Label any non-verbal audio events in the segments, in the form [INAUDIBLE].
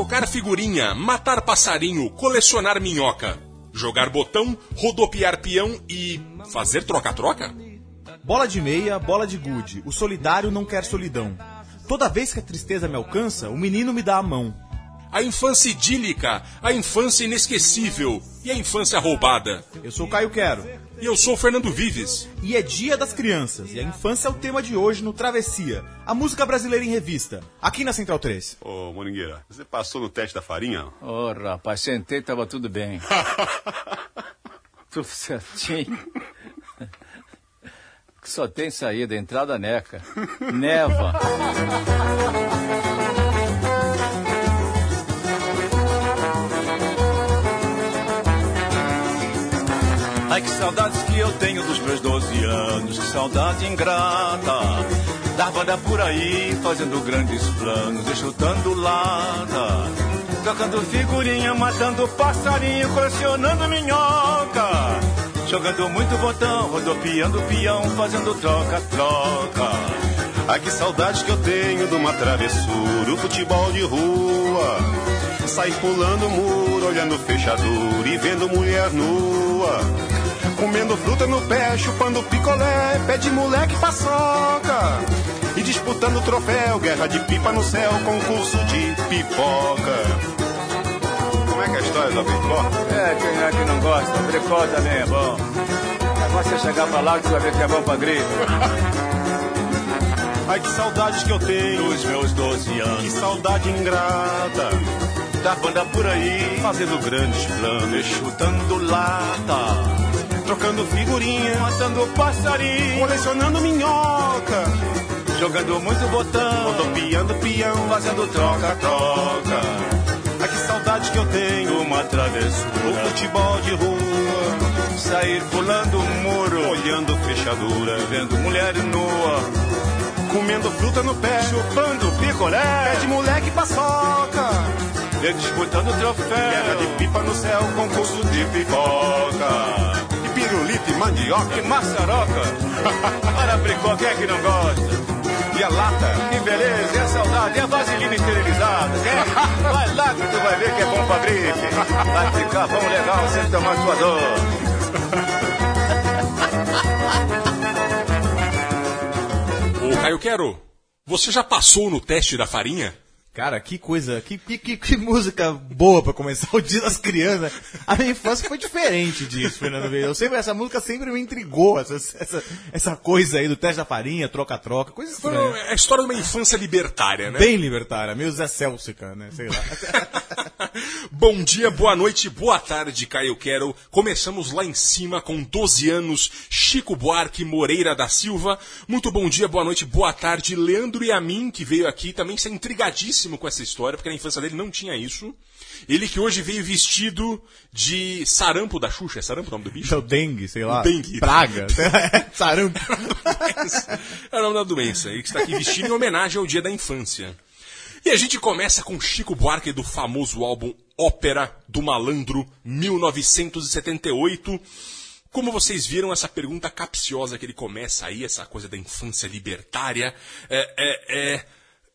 Trocar figurinha, matar passarinho, colecionar minhoca, jogar botão, rodopiar peão e fazer troca-troca? Bola de meia, bola de gude. O solidário não quer solidão. Toda vez que a tristeza me alcança, o menino me dá a mão. A infância idílica, a infância inesquecível e a infância roubada. Eu sou o Caio Quero. E eu sou o Fernando Vives. E é Dia das Crianças, e a infância é o tema de hoje no Travessia, a música brasileira em revista, aqui na Central 3. Ô, Moringueira, você passou no teste da farinha? Ô, rapaz, sentei, tava tudo bem. [LAUGHS] tudo certinho. Só tem saída, entrada neca. Neva. Saudades que eu tenho dos meus 12 anos, que saudade ingrata. Dar banda por aí, fazendo grandes planos, e chutando lata. Tocando figurinha, matando passarinho, colecionando minhoca. Jogando muito botão, rodopiando peão, fazendo troca-troca. Ai, que saudades que eu tenho de uma travessura, o futebol de rua. Sair pulando muro, olhando fechadura e vendo mulher nua. Comendo fruta no pé, chupando picolé, pé de moleque paçoca. E disputando troféu, guerra de pipa no céu, concurso de pipoca. Como é que é a história da pipoca? É, quem é que não gosta? Bricó também é bom. Negócio é chegar pra lá que você vai ver que é bom pra gripe. [LAUGHS] Ai, que saudades que eu tenho Dos meus 12 anos, Que saudade ingrata da banda por aí, Fazendo grandes planos chutando lata. Trocando figurinha Matando passarinho, Colecionando minhoca jogando muito botão, Rodopiando peão fazendo troca-troca. Ai, que saudades que eu tenho Uma O travessura, futebol de rua sair pulando o muro, Olhando fechadura vendo mulher nua, Comendo fruta no pé chupando picolé, Pé de moleque paçoca e disputando Guerra troféu, de pipa no céu Concurso de pipoca pirulito e mandioca e maçaroca. [LAUGHS] Para bricó, quem é que não gosta? E a lata Que beleza, e a saudade, e a vaselina esterilizada. Quem? [LAUGHS] Vai lá que tu vai ver que é bom pra gripe. Vai ficar bom legal sem tomar sua dor. Ô, Caio Quero, você já passou no teste da farinha? Cara, que coisa, que, que, que, música boa pra começar o Dia das Crianças. A minha infância foi diferente disso, Fernando Vieira. Eu sempre, essa música sempre me intrigou, essa, essa, essa coisa aí do teste da farinha, troca-troca, coisa Foi estranha. é a história de uma infância libertária, né? Bem libertária, meio Zé Celsica, né? Sei lá. [LAUGHS] Bom dia, boa noite, boa tarde, Caio Quero. Começamos lá em cima com 12 anos, Chico Buarque Moreira da Silva. Muito bom dia, boa noite, boa tarde, Leandro Yamin, que veio aqui também está intrigadíssimo com essa história, porque na infância dele não tinha isso. Ele que hoje veio vestido de sarampo da Xuxa, é sarampo o nome do bicho? É o dengue, sei lá. Dengue. Praga. [LAUGHS] [LAUGHS] Sarampo. É o nome da doença. Ele que está aqui vestido em homenagem ao Dia da Infância. E a gente começa com Chico Buarque do famoso álbum Ópera do Malandro, 1978. Como vocês viram, essa pergunta capciosa que ele começa aí, essa coisa da infância libertária, é, é, é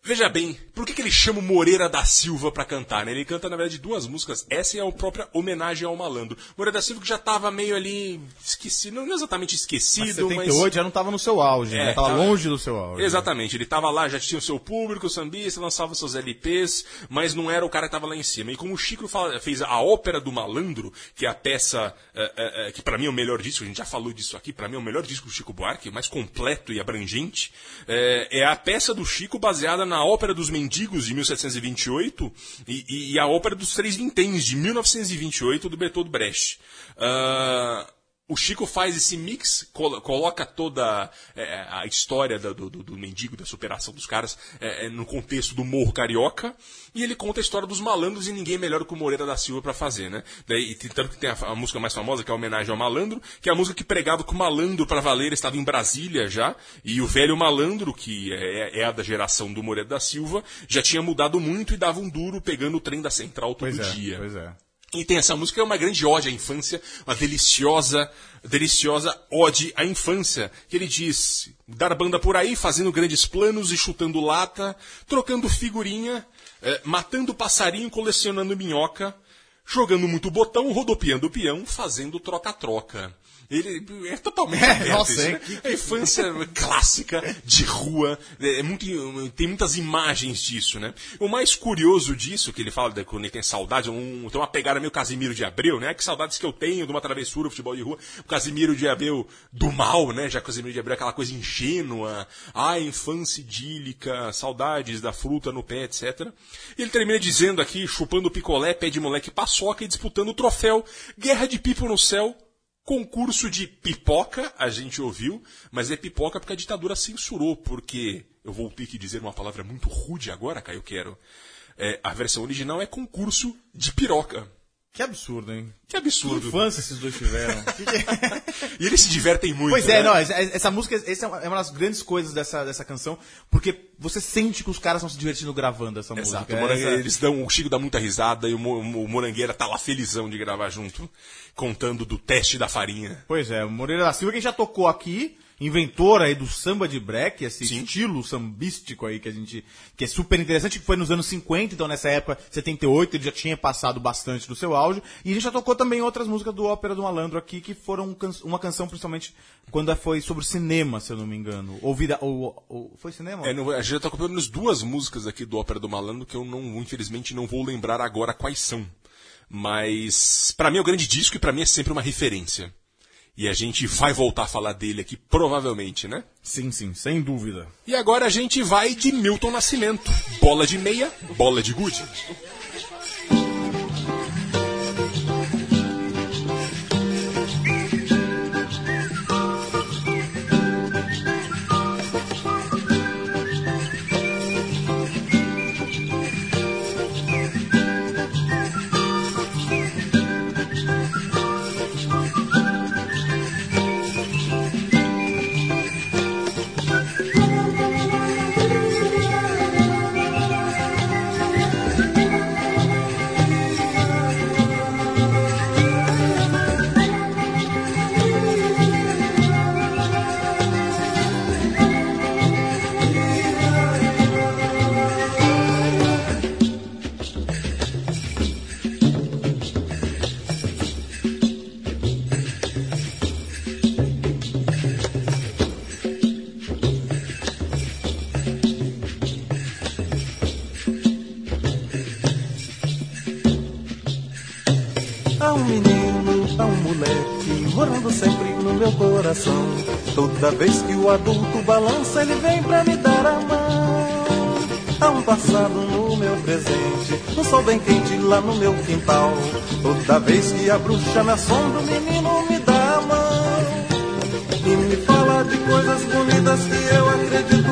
Veja bem, por que, que ele chama o Moreira da Silva pra cantar? Né? Ele canta, na verdade, duas músicas. Essa é a própria homenagem ao malandro. Moreira da Silva que já tava meio ali esquecido, não exatamente esquecido, Mas mas. 78 já não tava no seu auge, É, né? Tava tava- longe do seu auge. Exatamente, ele tava lá, já tinha o seu público, o sambista, lançava seus LPs, mas não era o cara que tava lá em cima. E como o Chico fala- fez a Ópera do Malandro, que é a peça é, é, é, que pra mim é o melhor disco, a gente já falou disso aqui, pra mim é o melhor disco do Chico Buarque, mais completo e abrangente, é, é a peça do Chico baseada na Ópera dos Mendigos, de 1728, e, e- e a Ópera dos Três Vinténs, de 1928, do Bertold Brecht. Ah, o Chico faz esse mix, colo- coloca toda é, a história do, do- do mendigo, da superação dos caras, é, é, no contexto do morro carioca, e ele conta a história dos malandros e ninguém melhor que o Moreira da Silva pra fazer, né? Daí, tanto que tem a, a música mais famosa, que é a homenagem ao malandro, que é a música que pregava que o malandro pra valer estava em Brasília já, e o velho malandro, que é, é a da geração do Moreira da Silva, já tinha mudado muito e dava um duro pegando o trem da Central todo Pois é, dia. pois é. E tem essa música, é uma grande ode à infância, uma deliciosa, deliciosa ode à infância. Que ele diz, dar banda por aí, fazendo grandes planos e chutando lata, trocando figurinha, eh, matando passarinho, colecionando minhoca, jogando muito botão, rodopiando o peão, fazendo troca-troca. Ele é totalmente É, aberto nossa, é né? que- É a infância clássica de rua. É muito, tem muitas imagens disso, né? O mais curioso disso, que ele fala de quando ele tem saudade, um, tem uma pegada meio Casimiro de Abreu, né? Que saudades que eu tenho de uma travessura, futebol de rua. O Casimiro de Abreu do mal, né? Já que o Casimiro de Abreu é aquela coisa ingênua. Ah, infância idílica, saudades da fruta no pé, etc. E ele termina dizendo aqui, chupando picolé, pé de moleque paçoca e disputando o troféu Guerra de Pipo no Céu, Concurso de pipoca, a gente ouviu, mas é pipoca porque a ditadura censurou, porque eu vou ter que dizer uma palavra muito rude agora, Caio Quero. É, a versão original é concurso de piroca. Que absurdo, hein? Que Que absurdo. infância esses dois tiveram. [LAUGHS] E eles se divertem muito. Pois é, né? não, essa, música, essa é uma das grandes coisas dessa, dessa canção, porque você sente que os caras estão se divertindo gravando essa Exato, música. o, Morangue- Essa- eles dão, o Chico dá muita risada e o, o Morangueira tá lá felizão de gravar junto, contando do teste da farinha. Pois é, o Moreira da Silva, quem já tocou aqui, inventor aí do samba de break, esse Sim. estilo sambístico aí que a gente. que é super interessante, que foi nos anos 50, então nessa época, 78, ele já tinha passado bastante do seu auge. E a gente já tocou também outras músicas do Ópera do Malandro aqui, que foram can- uma canção principalmente quando foi sobre cinema, se eu não me engano. Ou, vida, ou, ou- foi cinema? É, não- a gente já tocou pelo menos duas músicas aqui do Ópera do Malandro que eu não, infelizmente, não vou lembrar agora quais são. Mas, pra mim é o grande disco e pra mim é sempre uma referência. E a gente vai voltar a falar dele aqui, provavelmente, né? Sim, sim, sem dúvida. E agora a gente vai de Milton Nascimento. Bola de meia, bola de gude. Coração. Toda vez que o adulto balança, ele vem pra me dar a mão. Há um passado no meu presente, um sol bem quente lá no meu quintal. Toda vez que a bruxa me assombra, o menino me dá a mão. E me fala de coisas bonitas que eu acredito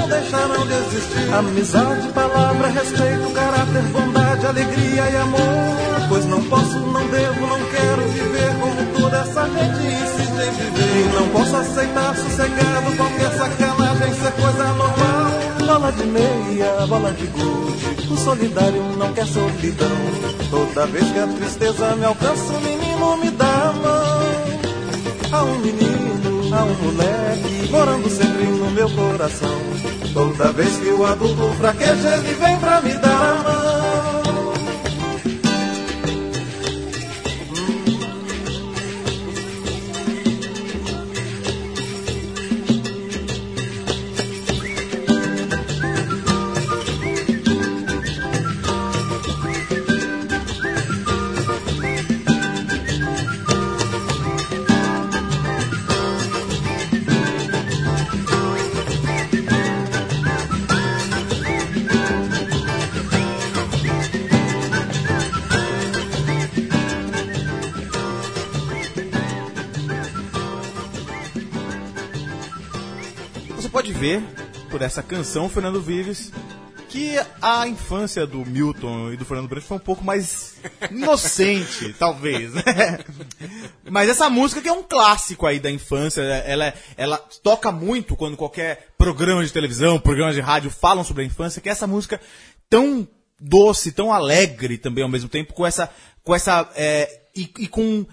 não deixarão de existir. Amizade, palavra, respeito, caráter, bondade, alegria e amor. Pois não posso, não devo, não quero viver como toda essa gente insiste em viver. E não posso aceitar sossegado qualquer sacanagem ser coisa normal. Bola de meia, bola de gude, o solidário não quer solidão. Toda vez que a tristeza me alcança, o menino me dá a mão. Há um menino, há um moleque morando sempre no meu coração. Toda vez que o adulto fraqueja, ele vem pra me dar a mão. Por essa canção, Fernando Vives, que a infância do Milton e do Fernando Branco foi um pouco mais inocente, [LAUGHS] talvez, né? [LAUGHS] Mas essa música que é um clássico aí da infância, ela, ela toca muito quando qualquer programa de televisão, programa de rádio falam sobre a infância, que é essa música tão doce, tão alegre também ao mesmo tempo, com essa. Com essa é, e, e com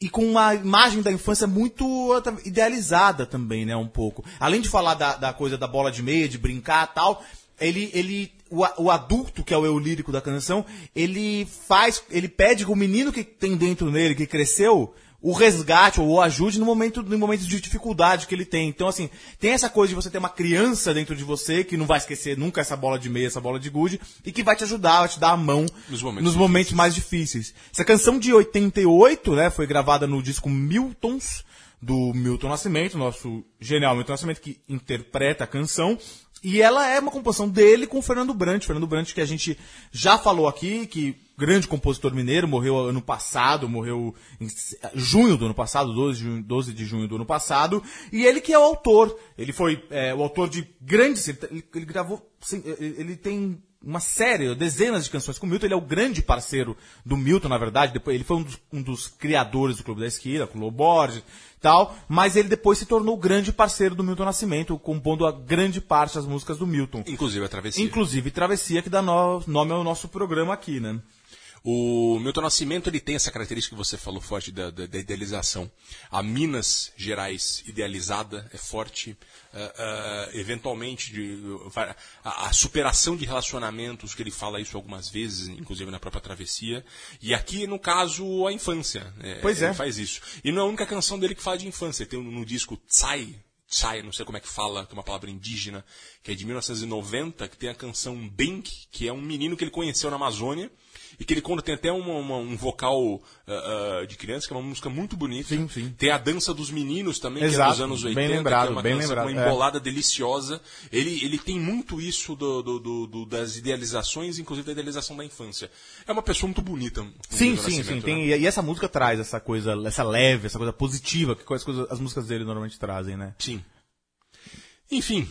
e com uma imagem da infância muito idealizada também, né, um pouco. Além de falar da, da coisa da bola de meia, de brincar tal, ele, ele o, o adulto, que é o eu lírico da canção, ele faz, ele pede que o menino que tem dentro nele, que cresceu, o resgate ou o ajude no momento, no momento de dificuldade que ele tem. Então, assim, tem essa coisa de você ter uma criança dentro de você que não vai esquecer nunca essa bola de meia, essa bola de gude, e que vai te ajudar, vai te dar a mão Nos momentos nos momentos mais difíceis. Essa canção de 88, né, foi gravada no disco Miltons, do Milton Nascimento, nosso genial Milton Nascimento, que interpreta a canção. E ela é uma composição dele com o Fernando Brant. Fernando Brant, que a gente já falou aqui, que grande compositor mineiro, morreu ano passado, morreu em junho do ano passado, 12 de junho, 12 de junho do ano passado. E ele que é o autor. Ele foi é, o autor de grandes. Ele, ele gravou. Ele tem uma série, dezenas de canções com o Milton. Ele é o grande parceiro do Milton, na verdade. Depois, ele foi um dos, um dos criadores do Clube da Esquina, com o Lobo Borges tal, mas ele depois se tornou grande parceiro do Milton Nascimento, compondo a grande parte das músicas do Milton. Inclusive a travessia. Inclusive Travessia, que dá no- nome ao nosso programa aqui, né? O Milton Nascimento ele tem essa característica que você falou forte da, da- da idealização. A Minas Gerais idealizada é forte. ah, ah, eventualmente, de- a, a superação de relacionamentos, que ele fala isso algumas vezes, inclusive na própria Travessia. E aqui, no caso, a infância. né? Pois é. Ele faz isso. E não é a única canção dele que fala de infância. Tem no disco Tsai, Tsai, não sei como é que fala, tem uma palavra indígena, que é de 1990, que tem a canção Bink, que é um menino que ele conheceu na Amazônia, e que ele conta, tem até uma- uma- um vocal ah, ah, de criança, que é uma música muito bonita. Sim, sim. Tem a Dança dos Meninos também, que é Exato, dos anos bem 80, lembrado, que é uma bem lembrado, com uma é. embolada deliciosa. Ele, ele tem muito isso do- do- do- do- das idealizações, inclusive da idealização da infância. É uma pessoa muito bonita. Sim, sim, sim. Tem, né? e, e essa música traz essa coisa, essa leve, essa coisa positiva que as, coisas, as músicas dele normalmente trazem, né? Sim. Enfim,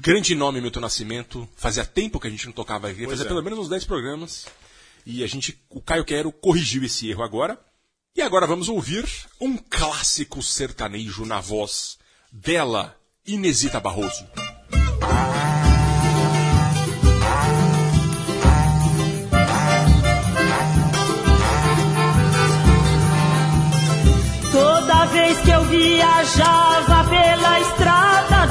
grande nome Milton Nascimento. Fazia tempo que a gente não tocava aqui, fazia é. pelo menos uns 10 programas. E a gente, o Caio Quero corrigiu esse erro agora. E agora vamos ouvir um clássico sertanejo na voz dela, Inesita Barroso. Toda vez que eu viajava pela estrada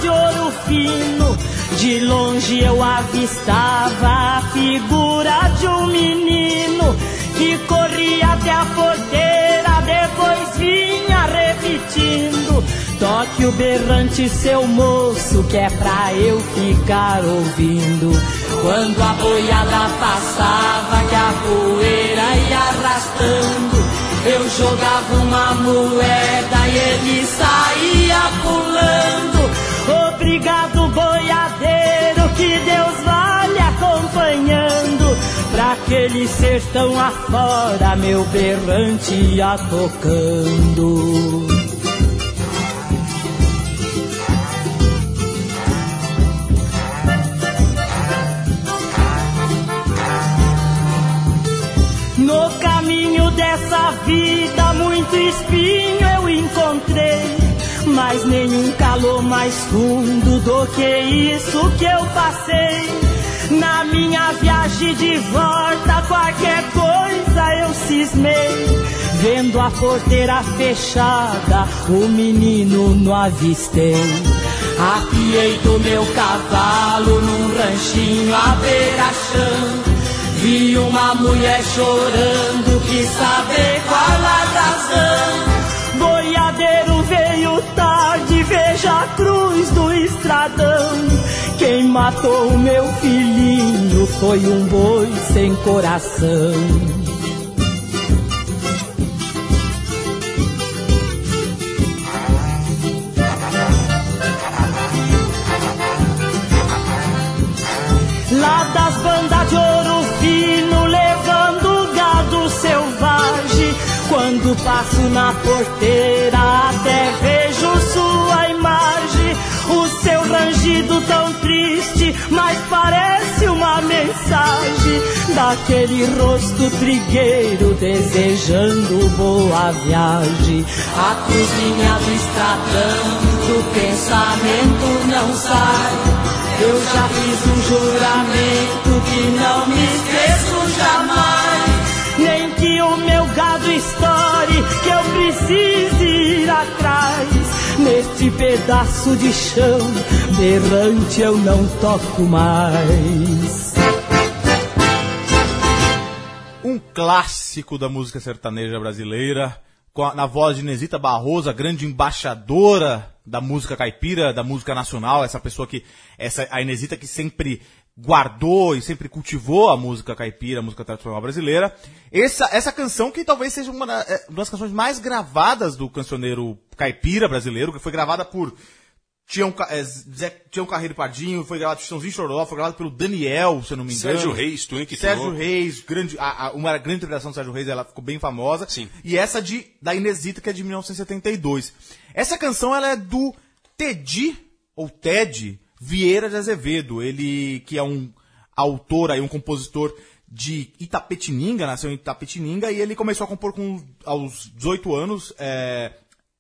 de ouro fino, de longe eu avistava a figura de um menino que corria até a porteira, depois vinha repetindo. Toque o berrante, seu moço, que é pra eu ficar ouvindo. Quando a boiada passava, que a poeira ia arrastando. Eu jogava uma moeda e ele saía pulando. Obrigado, boiadeiro, que Deus vá lhe acompanhando. Pra aquele sertão afora, meu berrante ia tocando. No caminho dessa vida, muito encontrei. Mas nenhum calor mais fundo do que isso que eu passei. Na minha viagem de volta, qualquer coisa eu cismei. Vendo a porteira fechada, o menino não avistei. Apiei do meu cavalo num ranchinho à beira-chão. Vi uma mulher chorando, quis saber qual a razão. Boiadeiro Quem matou meu filhinho foi um boi sem coração. Lá das bandas de ouro fino, levando gado selvagem. Quando passo na porteira, até rangido tão triste, mas parece uma mensagem daquele rosto trigueiro desejando boa viagem. A cruzinha do estradão do pensamento não sai. Eu já fiz um juramento que não me esqueço jamais. Nem que o meu gado estoure, que eu precise ir atrás. Neste pedaço de chão, berrante eu não toco mais. Um clássico da música sertaneja brasileira, na voz de Inesita Barroso, a grande embaixadora da música caipira, da música nacional, essa pessoa que, essa, a Inesita que sempre guardou e sempre cultivou a música caipira, a música tradicional brasileira. Essa, essa canção que talvez seja uma, é, das canções mais gravadas do cancioneiro caipira brasileiro, que foi gravada por Tião, é, Zé, Tião Carreiro Pardinho, foi gravado por Chitãozinho Choró, foi gravado pelo Daniel, se eu não me engano. Sérgio Reis, Twink Sérgio Tinoco. Reis, grande, a, a- uma grande interpretação do Sérgio Reis, ela ficou bem famosa. Sim. E essa de, da Inesita, que é de 1972. Essa canção, ela é do Tedi, ou Ted, Vieira de Azevedo. Ele, que é um autor aí, um compositor de Itapetininga, nasceu em Itapetininga, e ele começou a compor com, aos 18 anos, é,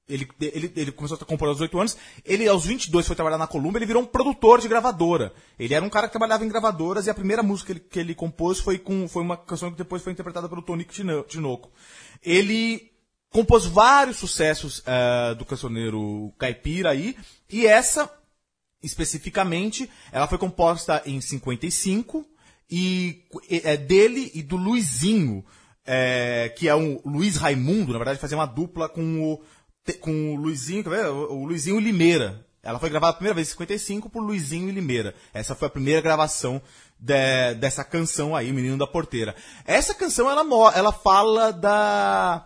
ele, ele, ele começou a compor aos 18 anos. Ele, aos 22, foi trabalhar na Columbia. Ele virou um produtor de gravadora. Ele era um cara que trabalhava em gravadoras e a primeira música que ele, que ele compôs foi, com, foi uma canção que depois foi interpretada pelo Tonico Tino- Tinoco. Ele compôs vários sucessos eh, do cancioneiro caipira aí. E essa, especificamente, ela foi composta em 55 e é dele e do Luizinho, é, que é um Luiz Raimundo, na verdade, fazia uma dupla com o, com o Luizinho? O, Luizinho Limeira. Ela foi gravada a primeira vez em 55 por Luizinho e Limeira. Essa foi a primeira gravação de- dessa canção aí, Menino da Porteira. Essa canção, ela, ela fala da...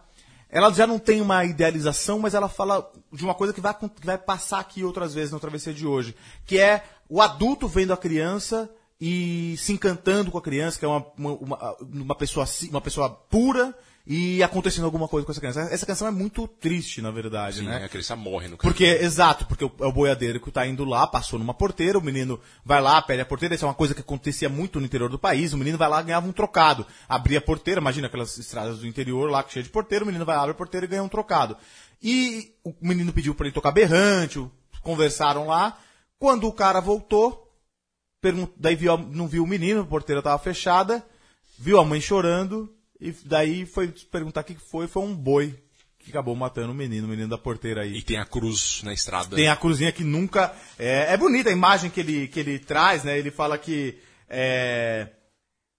Ela já não tem uma idealização, mas ela fala de uma coisa que vai, que vai passar aqui outras vezes na travessia de hoje, que é o adulto vendo a criança e se encantando com a criança, que é uma, uma, uma, pessoa, uma pessoa pura e acontecendo alguma coisa com essa criança. Essa canção é muito triste, na verdade, Sim, né? a criança morre no Porque, exato, porque o- é o boiadeiro que tá indo lá, passou numa porteira, o menino vai lá, pede a porteira, isso é uma coisa que acontecia muito no interior do país, o menino vai lá e ganhava um trocado. Abria a porteira, imagina aquelas estradas do interior lá, cheia de porteira, o menino vai lá, abre a porteira e ganha um trocado. E o menino pediu pra ele tocar berrante, conversaram lá, quando o cara voltou, daí viu, não viu o menino, a porteira tava fechada, viu a mãe chorando, e daí foi perguntar o que foi, foi um boi que acabou matando o menino, o menino da porteira aí. E tem a cruz na estrada. Tem a cruzinha que nunca. É, é bonita a imagem que ele, que ele traz, né? Ele fala que. é,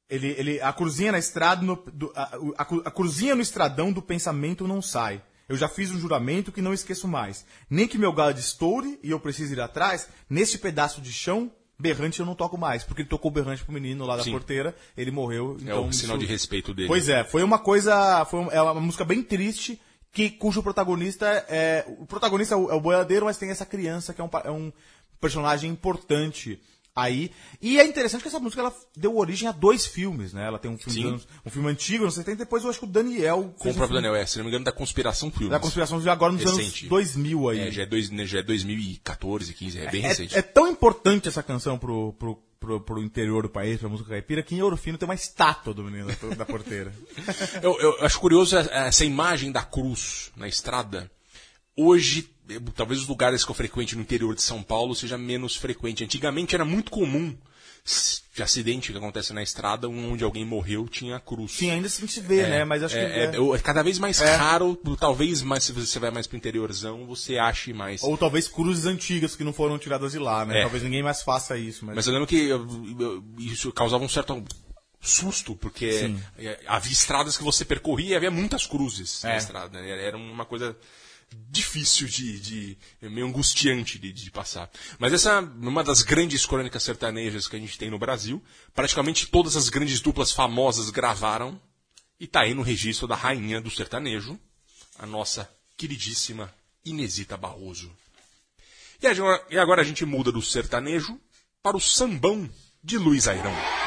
ele, ele, a cruzinha na estrada. No, do- a, a, a cruzinha no estradão do pensamento não sai. Eu já fiz um juramento que não esqueço mais. Nem que meu gado estoure e eu preciso ir atrás, neste pedaço de chão, berrante eu não toco mais. Porque ele tocou berrante pro menino lá da Sim. porteira, ele morreu. É então o sinal isso- de respeito dele. Pois é, foi uma coisa. Foi um- é uma música bem triste, que, cujo protagonista é. O protagonista é o, é o boiadeiro, mas tem essa criança que é um, é um personagem importante aí. E é interessante que essa música ela deu origem a dois filmes, né? Ela tem um filme, anos- um filme antigo, nos 70, depois eu acho que o Daniel. Com o próprio Daniel, é, se não me engano, da Conspiração Filmes. Da conspiração de agora nos Recente. anos 2000 aí. É, já é, dois, né, já é 2014, 15, é bem recente. É, é tão importante essa canção pro, pro, pro, pro interior do país, pra música caipira, que em Ouro Fino tem uma estátua do menino da, da porteira. [LAUGHS] Eu, eu acho curioso é- essa imagem da cruz na estrada. Hoje, eh, talvez os lugares que eu frequente no interior de São Paulo seja menos frequente. Antigamente era muito comum de acidente que acontece na estrada, onde alguém morreu tinha cruz. Sim, ainda assim se vê, né? Mas acho é, que. é- é- é cada vez mais É. raro, talvez mais se você vai mais pro interiorzão, você ache mais. Ou talvez cruzes antigas que não foram tiradas de lá, né? É. Talvez ninguém mais faça isso. Mas, Mas eu lembro que eu- eu- isso causava um certo susto, porque Sim. havia estradas que você percorria e havia muitas cruzes na É. estrada. né? Era uma coisa difícil de, de meio angustiante de, de passar. Mas essa é uma das grandes crônicas sertanejas que a gente tem no Brasil. Praticamente todas as grandes duplas famosas gravaram e tá aí no registro da rainha do sertanejo, a nossa queridíssima Inesita Barroso. E agora, e agora a gente muda do sertanejo para o sambão de Luiz Airão.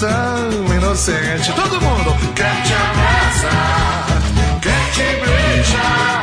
Coração inocente, todo mundo quer te abraçar, quer te beijar.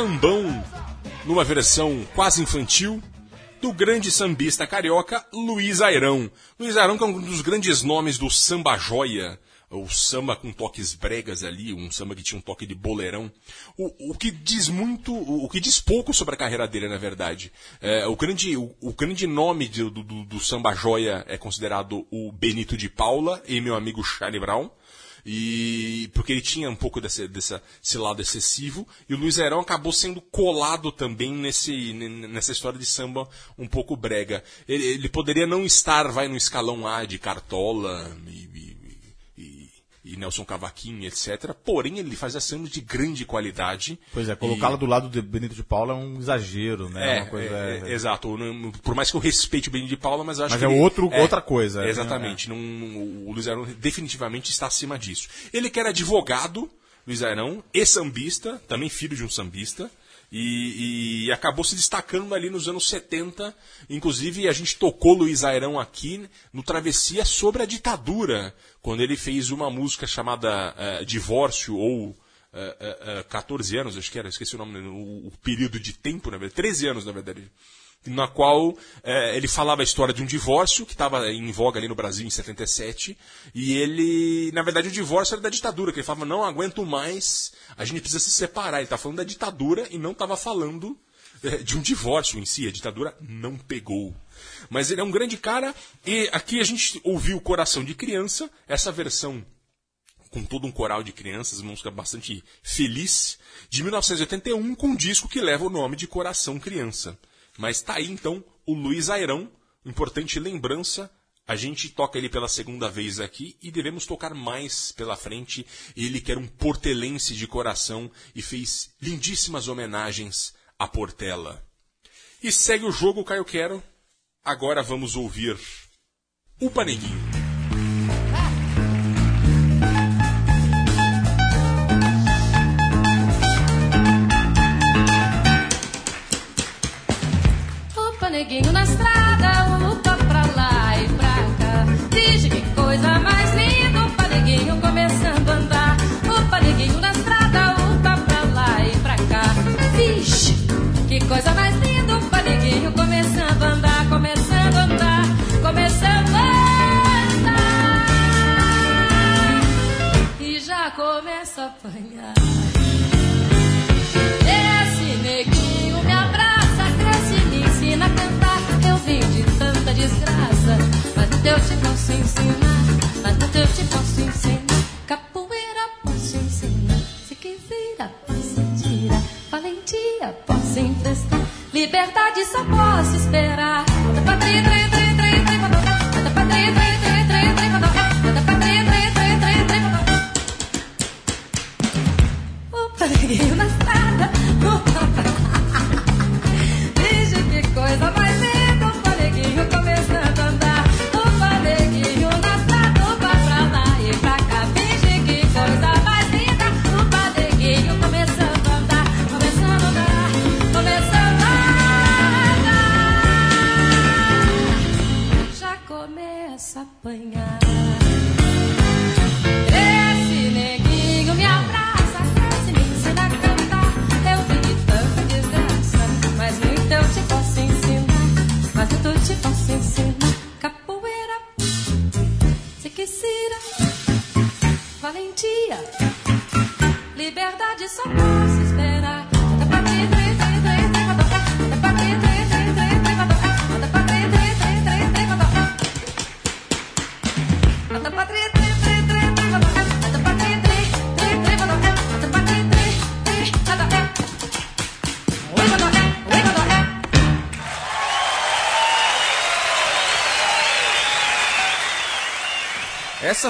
Sambão numa versão quase infantil do grande sambista carioca Luiz Airão. Luiz Airão que é um dos grandes nomes do samba joia, o samba com toques bregas ali, um samba que tinha um toque de boleirão. O, o que diz muito, o, que diz pouco sobre a carreira dele, na verdade. É, o, grande, o, o grande nome de- do, do, do samba joia é considerado o Benito de Paula e meu amigo Charlie Brown. E porque ele tinha um pouco desse, dessa, esse lado excessivo, e o Luiz Airão acabou sendo colado também nesse, nessa história de samba um pouco brega. Ele, ele poderia não estar, vai no escalão A de Cartola e- e- e Nelson Cavaquinho, etc. Porém, ele fazia sambas de grande qualidade. Pois é, E- colocá-lo do lado de Benito de Paula é um exagero, né? é, uma coisa, é, é- é, exato. Por mais que eu respeite o Benito de Paula, mas acho Mas que. é ele- outro- outra coisa, né? Exatamente. Não, o Luiz Airão definitivamente está acima disso. Ele que era advogado, Luiz Airão, e sambista, também filho de um sambista. E, e acabou se destacando ali nos anos 70. Inclusive, a gente tocou Luiz Airão aqui no Travessia sobre a ditadura, quando ele fez uma música chamada eh, Divórcio ou eh, eh, 14 anos, acho que era, esqueci o nome, o, o período de tempo, na verdade, 13 anos, na verdade na qual eh, ele falava a história de um divórcio que estava em voga ali no Brasil em 77 e ele, na verdade, o divórcio era da ditadura, que ele falava não aguento mais, a gente precisa se separar. Ele estava falando da ditadura e não estava falando eh, de um divórcio em si. A ditadura não pegou. Mas ele é um grande cara e aqui a gente ouviu Coração de Criança, essa versão com todo um coral de crianças, uma música bastante feliz, de 1981, com um disco que leva o nome de Coração Criança. Mas tá aí então o Luiz Airão, importante lembrança A gente toca ele pela segunda vez aqui e devemos tocar mais pela frente. Ele que era um portelense de coração e fez lindíssimas homenagens à Portela. E segue o jogo, Caio Quero. Agora vamos ouvir o Paneguinho. Apanhar. Esse neguinho me abraça, cresce, me ensina a cantar. Eu vim de tanta desgraça, mas teu te posso ensinar. Mas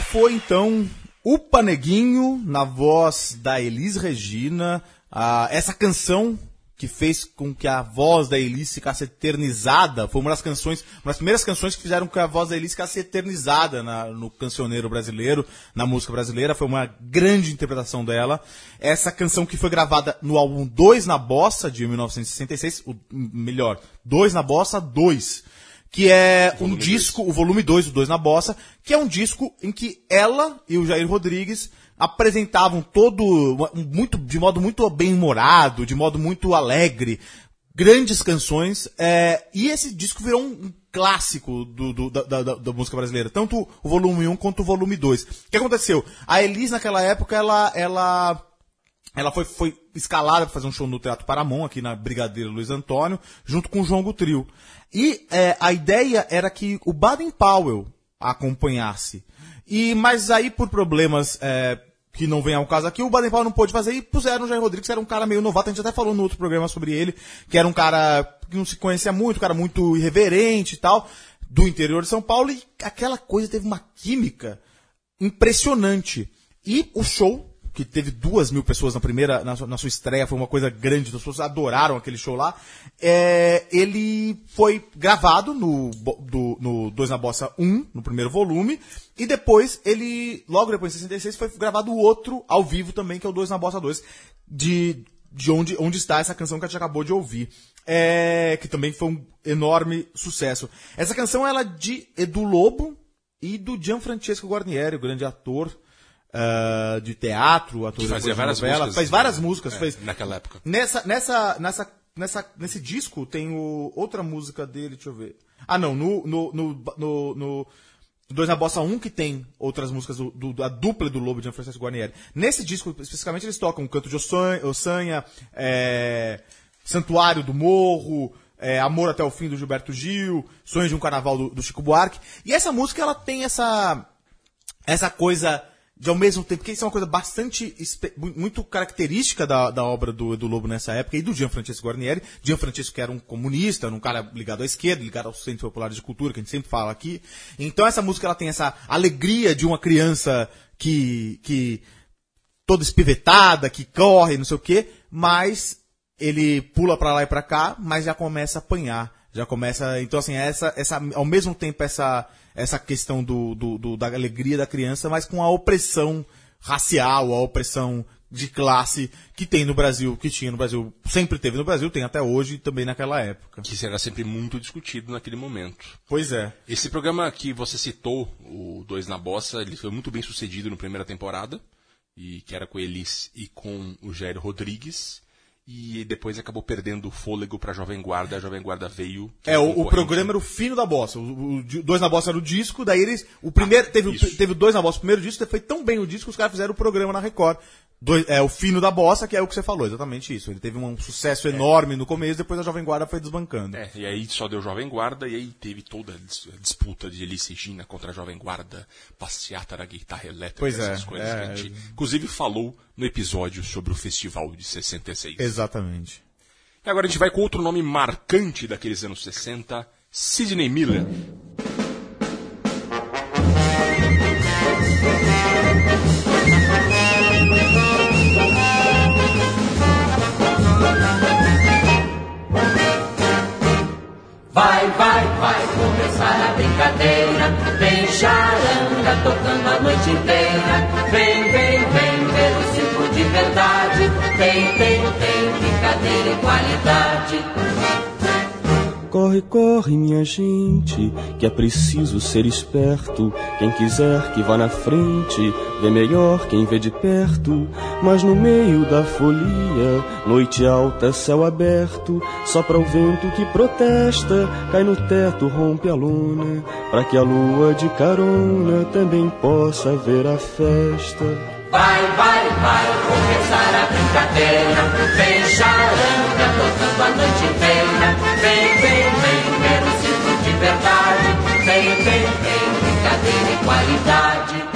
Foi então o Paneguinho na voz da Elis Regina. Ah, essa canção que fez com que a voz da Elis ficasse eternizada foi uma das canções, uma das primeiras canções que fizeram com que a voz da Elis ficasse eternizada na- no cancioneiro brasileiro, na música brasileira. Foi uma grande interpretação dela. Essa canção que foi gravada no álbum 2 na Bossa de 1966, o, melhor, 2 na Bossa 2 que é um disco, o volume 2 do 2 na Bossa, que é um disco em que ela e o Jair Rodrigues apresentavam todo, muito, de modo muito bem-humorado, de modo muito alegre, grandes canções, é, e esse disco virou um, um clássico do, do- da, da- da música brasileira, tanto o volume 1 quanto o volume 2. O que aconteceu? A Elis, naquela época, ela, ela ela foi, foi escalada para fazer um show no Teatro Paramount, aqui na Brigadeiro Luiz Antônio, junto com o João Gutril. E é, a ideia era que o Baden Powell acompanhasse. E, mas aí, por problemas é, que não vem ao caso aqui, o Baden Powell não pôde fazer e puseram o Jair Rodrigues, que era um cara meio novato. A gente até falou no outro programa sobre ele, que era um cara que não se conhecia muito, um cara muito irreverente e tal, do interior de São Paulo. E aquela coisa teve uma química impressionante. E o show, que teve duas mil pessoas na primeira, na sua, na sua estreia, foi uma coisa grande, as pessoas adoraram aquele show lá. É, ele foi gravado no, do, no 2 na Bossa 1, no primeiro volume, e depois ele, logo depois em 66, foi gravado outro ao vivo também, que é o 2 na Bossa 2, de, de onde, onde está essa canção que a gente acabou de ouvir. É, que também foi um enorme sucesso. Essa canção ela é de Edu Lobo e do Gianfrancesco Guarnieri, o grande ator ah, de teatro, ator fazia várias novela, músicas. faz várias músicas, É, fez. naquela época. Nessa, nessa, nessa, nessa, nesse disco tem o, outra música dele, deixa eu ver. Ah, não, no, no, no, no, no Dois na Bossa 1, que tem outras músicas do, do- da dupla do Lobo de Gianfrancesco Guarnieri. Nesse disco, especificamente, eles tocam Canto de Ossanha, Ossanha é, Santuário do Morro, é, Amor até o Fim do Gilberto Gil, Sonhos de um Carnaval do, do Chico Buarque. E essa música, ela tem essa, essa coisa de ao mesmo tempo, porque isso é uma coisa bastante muito característica da, da obra do Edu Lobo nessa época e do Gianfrancesco Guarnieri. Gianfrancesco que era um comunista, era um cara ligado à esquerda, ligado ao Centro Popular de Cultura, que a gente sempre fala aqui. Então essa música ela tem essa alegria de uma criança que, que toda espivetada, que corre, não sei o quê, mas ele pula pra lá e pra cá, mas já começa a apanhar. Já começa. Então, assim, essa, essa, ao mesmo tempo, essa, essa questão do, do, do- da alegria da criança, mas com a opressão racial, a opressão de classe que tem no Brasil, que tinha no Brasil, sempre teve no Brasil, tem até hoje e também naquela época. Que será sempre muito discutido naquele momento. Pois é. Esse programa que você citou, o Dois na Bossa, ele foi muito bem sucedido na primeira temporada, e que era com eles e com o Jair Rodrigues, e depois acabou perdendo o fôlego para a Jovem Guarda, a Jovem Guarda veio. É, o, o programa era o fino da bossa. O, o dois na bossa era o disco, daí eles. O primeiro. teve, isso. teve o dois na bossa, o primeiro disco, foi tão bem o disco que os caras fizeram o programa na Record. Dois- é o fino da bossa, que é o que você falou, exatamente isso. Ele teve um sucesso enorme no começo, depois a Jovem Guarda foi desbancando. É, e aí só deu Jovem Guarda, e aí teve toda a dis- a disputa de Elis Regina contra a Jovem Guarda, passeata da guitarra elétrica, Pois é, essas coisas é. que a gente, inclusive, falou no episódio sobre o Festival de 66. Exatamente. E agora a gente vai com outro nome marcante daqueles anos 60, Sidney Miller. Vai, vai, vai começar a brincadeira. Vem charanga tocando a noite inteira. Vem, vem, vem ver o circo de verdade. Tem, tem, tem brincadeira e qualidade. Corre, corre, minha gente, que é preciso ser esperto. Quem quiser que vá na frente, vê melhor quem vê de perto. Mas no meio da folia, noite alta, céu aberto, sopra o vento que protesta, cai no teto, rompe a luna, pra que a lua de carona também possa ver a festa. Vai, vai, vai começar a brincadeira. Vem charanga tocando a noite inteira. Vem, vem brincadeira e qualidade.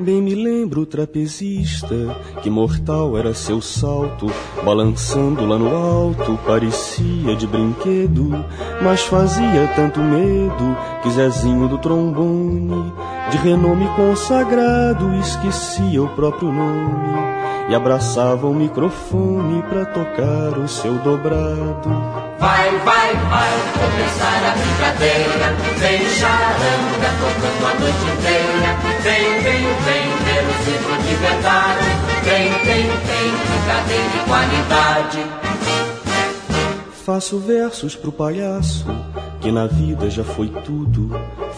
Bem me lembro o trapezista, que mortal era seu salto, balançando lá no alto, parecia de brinquedo, mas fazia tanto medo que Zezinho do trombone, de renome consagrado, esquecia o próprio nome e abraçava o microfone pra tocar o seu dobrado. Vai, vai, vai começar a brincadeira. Vem charanga tocando a noite inteira. Vem, vem, vem ver o circo de verdade. Vem, vem, vem brincadeira e qualidade. Faço versos pro palhaço, que na vida já foi tudo.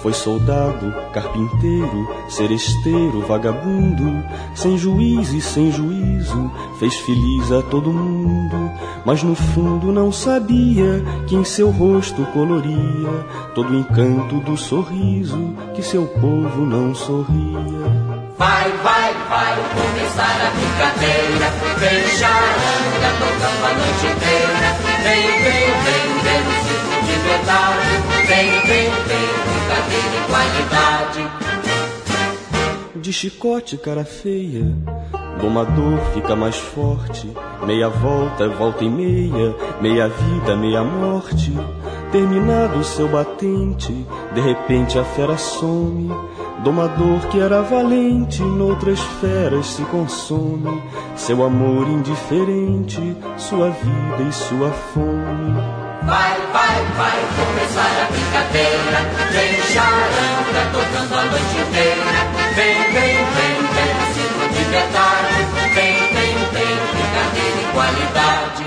Foi soldado, carpinteiro, seresteiro, vagabundo, sem juiz e sem juízo, fez feliz a todo mundo. Mas no fundo não sabia que em seu rosto coloria todo o encanto do sorriso, que seu povo não sorria. Vai, vai, vai começar a brincadeira. Vem charanga tocando a noite inteira. Vem, vem, vem ver o circo de verdade. Vem, vem, vem brincadeira e qualidade. De chicote, cara feia, domador fica mais forte. Meia volta, volta e meia, meia vida, meia morte. Terminado o seu batente, de repente a fera some. Domador que era valente, noutras feras se consome. Seu amor indiferente, sua vida e sua fome. Vai, vai, vai começar a brincadeira. Vem charanga tocando a noite inteira. Vem, vem, vem, vem circo de verdade. Vem, vem, vem brincadeira e qualidade.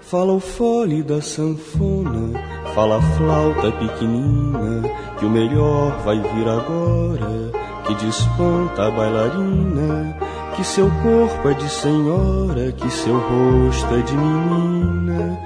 Fala o fole da sanfona, fala a flauta pequenina, que o melhor vai vir agora, que desponta a bailarina, que seu corpo é de senhora, que seu rosto é de menina.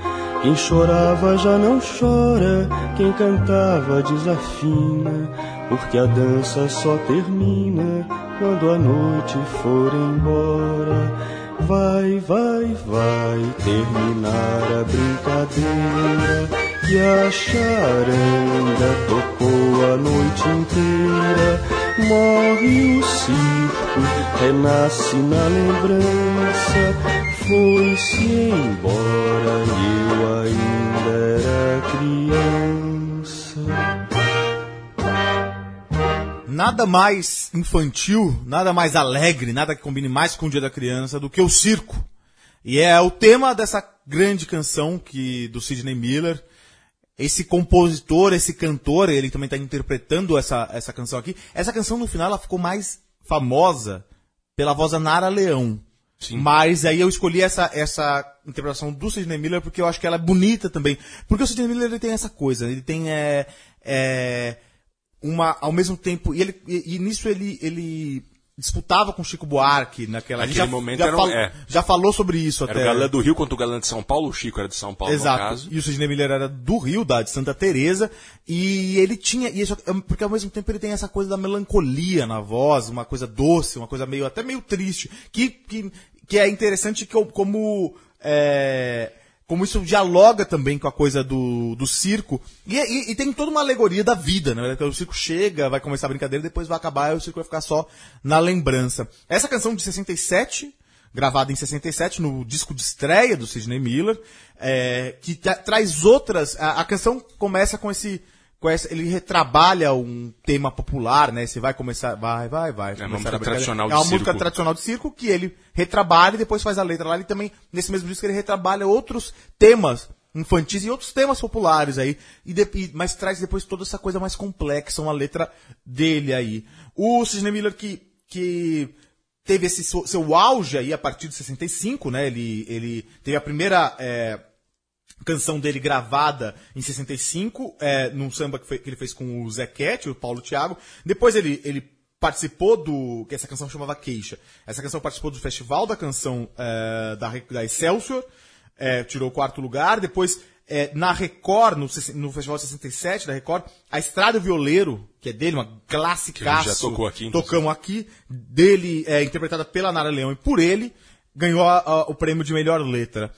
Quem chorava já não chora, quem cantava desafina, porque a dança só termina quando a noite for embora. Vai, vai, vai terminar a brincadeira que a charanga tocou a noite inteira. Morre o circo, renasce na lembrança. Foi-se embora e eu ainda era criança. Nada mais infantil, nada mais alegre, nada que combine mais com o Dia da Criança do que o circo. E é o tema dessa grande canção que do Sidney Miller. Esse compositor, esse cantor, ele também está interpretando essa, essa canção aqui. Essa canção no final ela ficou mais famosa pela voz da Nara Leão. Mas aí eu escolhi essa, essa interpretação do Sidney Miller porque eu acho que ela é bonita também. Porque o Sidney Miller ele tem essa coisa, ele tem é, é, uma ao mesmo tempo e, ele, e, e nisso ele, ele disputava com Chico Buarque naquela. Naquele já, momento já, era um- é. já falou sobre isso Era até. o galã do Rio contra o galã de São Paulo. O Chico era de São Paulo, no Exato. caso. E o Sidney Miller era do Rio, da de Santa Teresa, e ele tinha, e isso, porque ao mesmo tempo ele tem essa coisa da melancolia na voz, uma coisa doce, uma coisa meio até meio triste, que que, que é interessante que eu- como é, como isso dialoga também com a coisa do, do circo. E, e- e tem toda uma alegoria da vida, né? O circo chega, vai começar a brincadeira, depois vai acabar e o circo vai ficar só na lembrança. Essa canção de 67, gravada em 67, no disco de estreia do Sidney Miller, é, que tra- traz outras. A, a canção começa com esse. Ele retrabalha um tema popular, né? Você vai começar. Vai, vai, vai. uma começar música tradicional de É uma música circo. tradicional de circo que ele retrabalha e depois faz a letra lá. Ele também, nesse mesmo disco, ele retrabalha outros temas infantis e outros temas populares aí. E de- e- mas traz depois toda essa coisa mais complexa, uma letra dele aí. O Sidney Miller que, que teve esse seu, seu auge aí a partir de 65, né? Ele, ele teve a primeira. é, canção dele gravada em 65, é, num samba que, foi- que ele fez com o Zé Cat, o Paulo Thiago. Depois ele, ele participou do. que essa canção chamava Queixa. Essa canção participou do Festival da Canção é, da, da Excelsior, é, tirou o quarto lugar. Depois, é, na Record, no, no Festival 67 da Record, A Estrada Violeiro, que é dele, uma classicaço. Que a gente já tocou aqui. Tocamos aqui, dele, é, interpretada pela Nara Leão e por ele, ganhou a- a- o prêmio de melhor letra.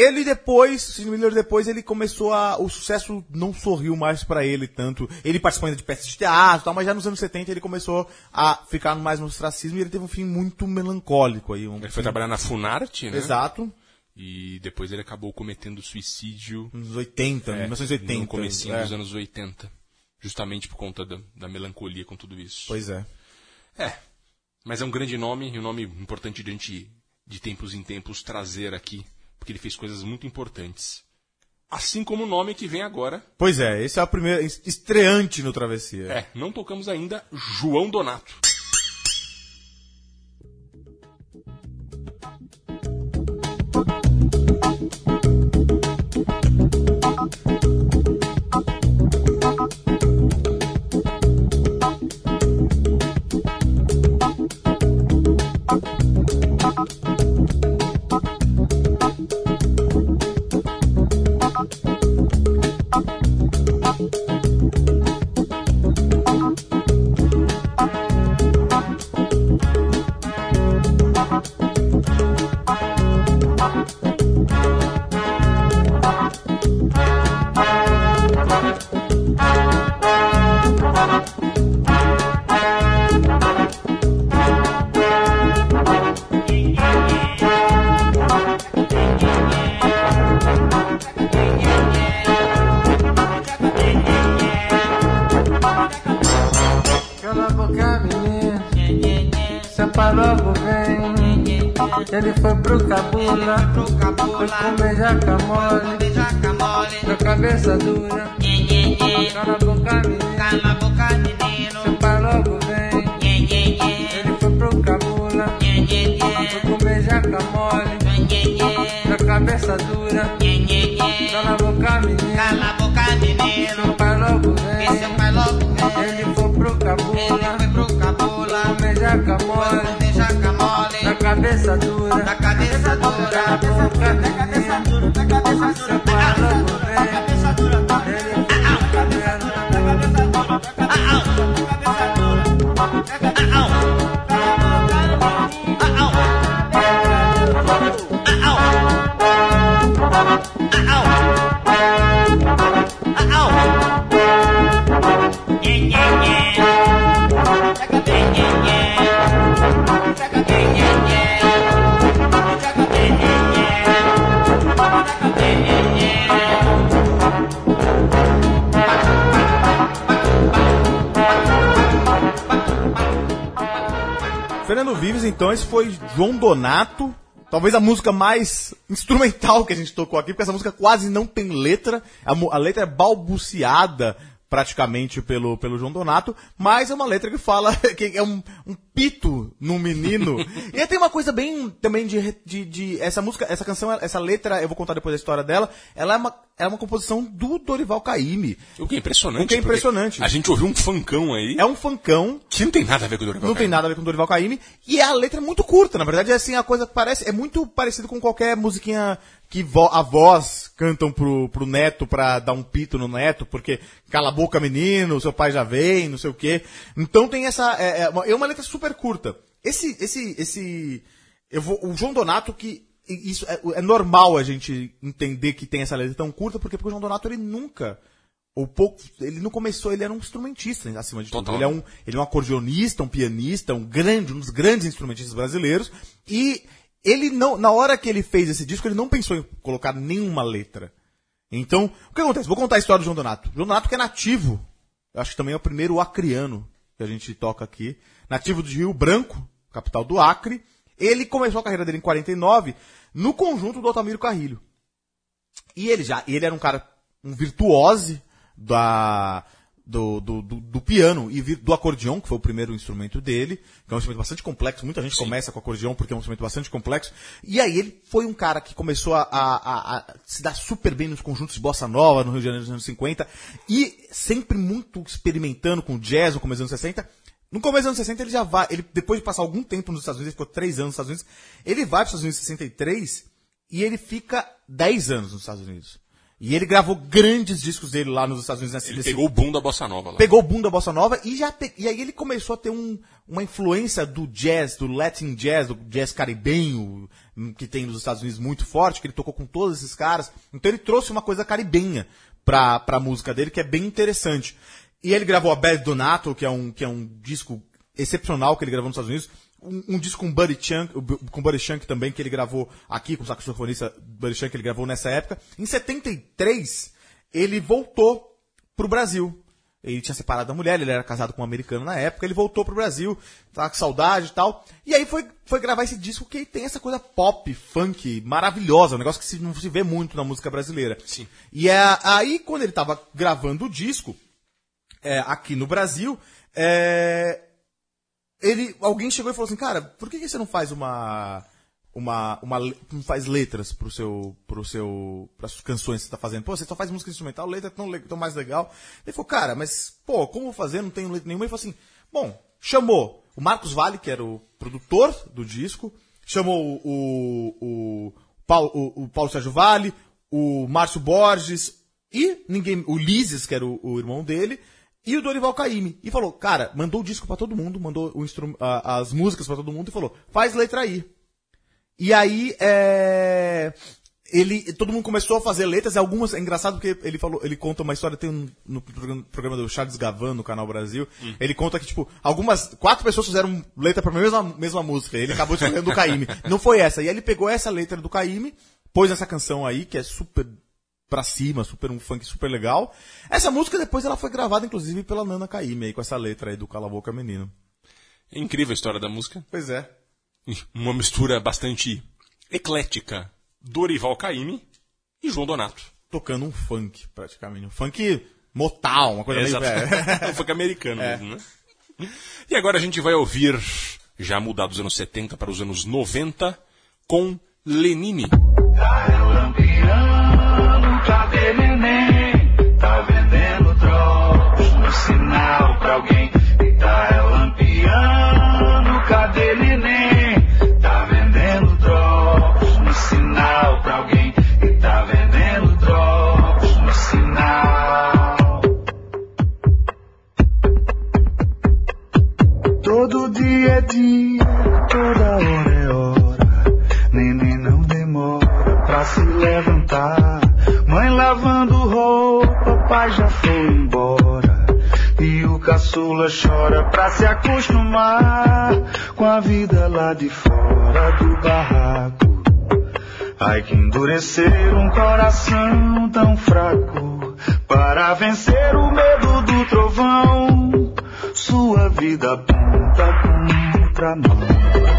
Ele depois, Sidney Miller depois, ele começou a. O sucesso não sorriu mais pra ele tanto. Ele participou ainda de peças de teatro e tal, mas já nos anos 70 ele começou a ficar mais no ostracismo e ele teve um fim muito melancólico aí. Um Ele foi fim- trabalhar na Funarte, né? Exato. E depois ele acabou cometendo suicídio. Nos 80, 1980, No comecinho é. dos anos 80. Justamente por conta da, da melancolia com tudo isso. Pois é. É. Mas é um grande nome e um nome importante de a gente, de tempos em tempos, trazer aqui. Porque ele fez coisas muito importantes. Assim como o nome que vem agora. Pois é, esse é o primeiro es- estreante no Travessia. É, não tocamos ainda João Donato. Seu logo vem. Ele foi pro cabula. Foi comer jaca mole. Na cabeça dura. Cala a boca, menino. Seu pai logo vem. Ele foi pro cabula. Foi comer jaca mole. Na cabeça dura. Cala a boca, menino. Cala a boca, menino. Seu. Seu vem. Ele foi pro cabula. Jaca mole. Jaca mole. Na cabeça dura. Na cabeça dura. Cala a boca, menino. Na cabeça dura. Seu pai logo vem. cabeça dura. Ele foi Fernando Vives, então, esse foi João Donato. Talvez a música mais instrumental que a gente tocou aqui, porque essa música quase não tem letra. A, a letra é balbuciada praticamente pelo, pelo João Donato, mas é uma letra que fala [LAUGHS] que é um, um pito num menino. [LAUGHS] e tem uma coisa bem também de, de, de- essa música, essa canção, essa letra, eu vou contar depois a história dela, ela é uma, é uma composição do Dorival Caymmi. O que é impressionante. O que é impressionante. A gente ouviu um funkão aí. É um funkão. Que não tem nada a ver com o Dorival Não tem Caymmi. nada a ver com o Dorival Caymmi. E a letra é muito curta, na verdade, é assim, a coisa que parece, é muito parecido com qualquer musiquinha que vo, avós cantam pro, pro neto pra dar um pito no neto, porque cala a boca menino, seu pai já vem, não sei o quê. Então tem essa, é, é uma, é uma letra super curta. Esse, esse, esse, eu vou, o João Donato que, isso é, é normal a gente entender que tem essa letra tão curta, porque, porque o João Donato ele nunca, ou pouco, ele não começou, ele era um instrumentista, acima de tudo. Total. Ele é um, ele é um acordeonista, um pianista, um grande, um dos grandes instrumentistas brasileiros. E ele não, na hora que ele fez esse disco, ele não pensou em colocar nenhuma letra. Então, o que acontece? Vou contar a história do João Donato. João Donato que é nativo. Acho que também é o primeiro acriano que a gente toca aqui. Nativo de Rio Branco, capital do Acre. Ele começou a carreira dele em 49 no conjunto do Altamiro Carrilho. E ele já, ele era um cara, um virtuose da, do, do, do, do piano e vi- do acordeão, que foi o primeiro instrumento dele, que é um instrumento bastante complexo. Muita gente começa com acordeão porque é um instrumento bastante complexo. E aí ele foi um cara que começou a, a, a- se dar super bem nos conjuntos de bossa nova no Rio de Janeiro dos anos 50 e sempre muito experimentando com jazz no começo dos anos 60. No começo dos anos 60 ele já vai, ele depois de passar algum tempo nos Estados Unidos, ele ficou três anos nos Estados Unidos, ele vai para os Estados Unidos em 63 e ele fica 10 anos nos Estados Unidos. E ele gravou grandes discos dele lá nos Estados Unidos. nesse- Ele pegou o boom da bossa nova lá. pegou o boom da bossa nova e já pe- e aí ele começou a ter um- uma influência do jazz, do Latin jazz, do jazz caribenho hum, que tem nos Estados Unidos muito forte, que ele tocou com todos esses caras. Então ele trouxe uma coisa caribenha pra, pra música dele que é bem interessante. E ele gravou a Bad Donato, que é um que é um disco excepcional que ele gravou nos Estados Unidos. Um, um disco com Buddy Chunk, com Buddy Chunk também, que ele gravou aqui, com o saxofonista Buddy Chunk, ele gravou nessa época. Em 73, ele voltou pro Brasil. Ele tinha separado da mulher, ele era casado com um americano na época, ele voltou pro Brasil, tava com saudade e tal. E aí foi, foi gravar esse disco que tem essa coisa pop, funk, maravilhosa, um negócio que se- não se vê muito na música brasileira. Sim. E é, aí, quando ele tava gravando o disco, é, aqui no Brasil, é, ele, alguém chegou e falou assim, cara, por que, que você não faz uma, uma, uma, faz letras pro seu, pro seu, pras canções que você tá fazendo? Pô, você só faz música instrumental, letra é tão, tão mais legal. Ele falou, cara, mas, pô, como vou fazer? Não tenho letra nenhuma. Ele falou assim, bom, chamou o Marcos Vale, que era o produtor do disco, chamou o, o, Paulo, o, o Paulo Sérgio Vale, o Márcio Borges e ninguém, o Lises, que era o, o irmão dele, e o Dorival Caymmi. E falou, cara, mandou o disco pra todo mundo, mandou a- as músicas pra todo mundo e falou, faz letra aí. E aí, é, ele, todo mundo começou a fazer letras, e algumas, é engraçado porque ele falou, ele conta uma história, tem um, no programa, do Charles Gavan, no Canal Brasil, ele conta que, tipo, algumas, quatro pessoas fizeram letra pra mesma, mesma música, ele acabou escolhendo do Caymmi. [LAUGHS] Não foi essa, e aí ele pegou essa letra do Caymmi, pôs nessa canção aí, que é super pra cima, super um funk super legal. Essa música depois ela foi gravada, inclusive, pela Nana Caymmi, aí, com essa letra aí do Cala a Boca Menino. É incrível a história da música. Pois é. Uma mistura bastante eclética. Dorival Caymmi e João Donato. Tocando um funk, praticamente. Um funk motal, uma coisa meio... Exato. [LAUGHS] É. um funk americano É. mesmo, né? E agora a gente vai ouvir, já mudar dos anos 70 para os anos 90, com Lenine. Todo dia é dia, toda hora é hora. Neném não demora pra se levantar. Mãe lavando roupa, pai já foi embora. E o caçula chora pra se acostumar com a vida lá de fora do barraco. Ai que endurecer um coração tão fraco para vencer o medo do trovão. Sua vida aponta contra mão.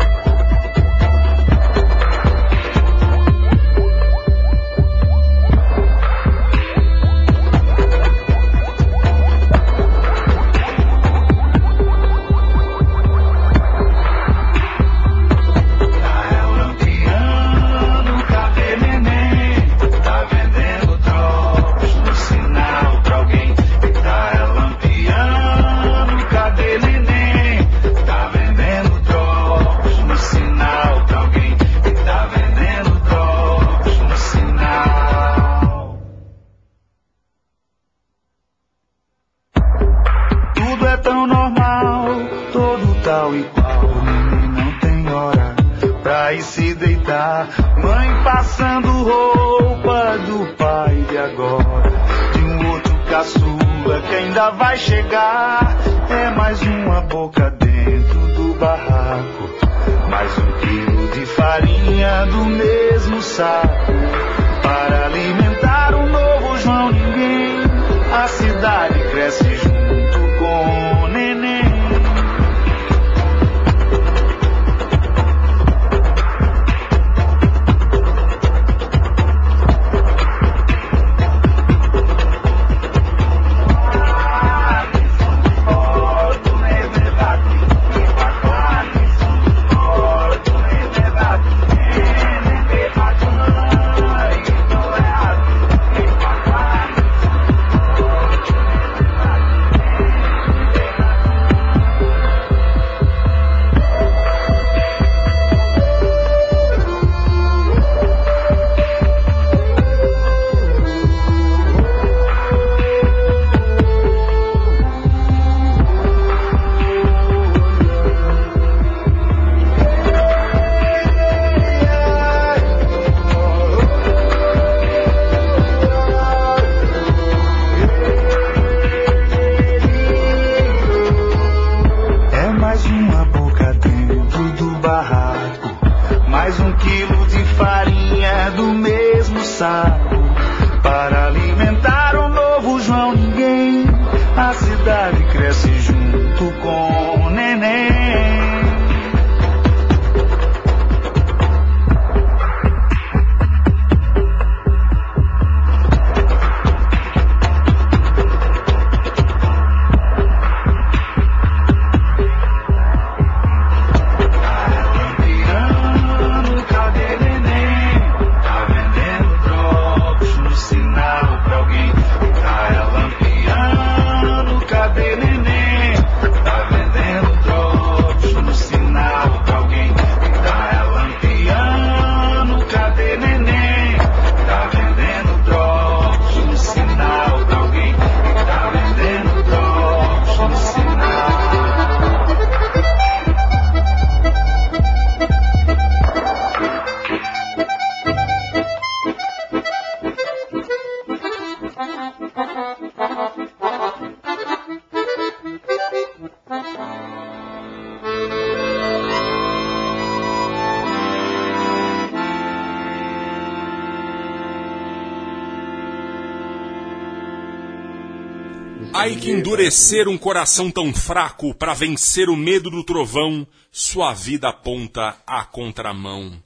Endurecer um coração tão fraco para vencer o medo do trovão, sua vida aponta a contramão.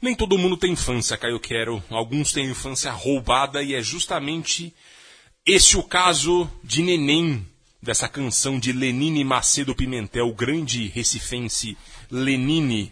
Nem todo mundo tem infância, Caio Quero. Alguns têm infância roubada e é justamente esse o caso de Neném, dessa canção de Lenine Macedo Pimentel, o grande recifense Lenine.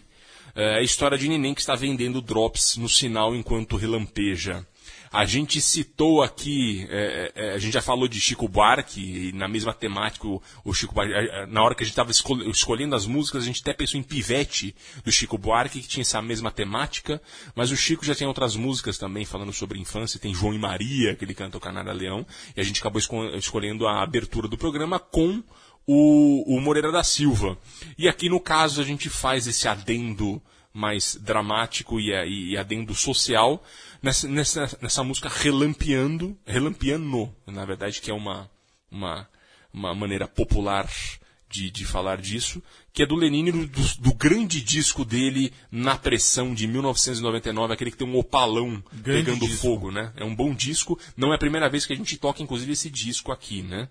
É a história de Neném que está vendendo drops no sinal enquanto relampeja. A gente citou aqui, é, é, a gente já falou de Chico Buarque, na mesma temática, o, Chico Buarque, é, é, na hora que a gente estava escolhendo as músicas, a gente até pensou em Pivete, do Chico Buarque, que tinha essa mesma temática, mas o Chico já tem outras músicas também falando sobre infância, tem João e Maria, que ele canta o Canara Leão, e a gente acabou esco- escolhendo a abertura do programa com o, o Moreira da Silva. E aqui no caso a gente faz esse adendo mais dramático e, e adendo social nessa, nessa, nessa música Relampeando, Relampeando, na verdade, que é uma, uma, uma maneira popular de, de falar disso, que é do Lenine, do, do grande disco dele, Na Pressão, de 1999, aquele que tem um opalão Grande pegando disco. fogo, né? É um bom disco, não é a primeira vez que a gente toca, inclusive, esse disco aqui, né?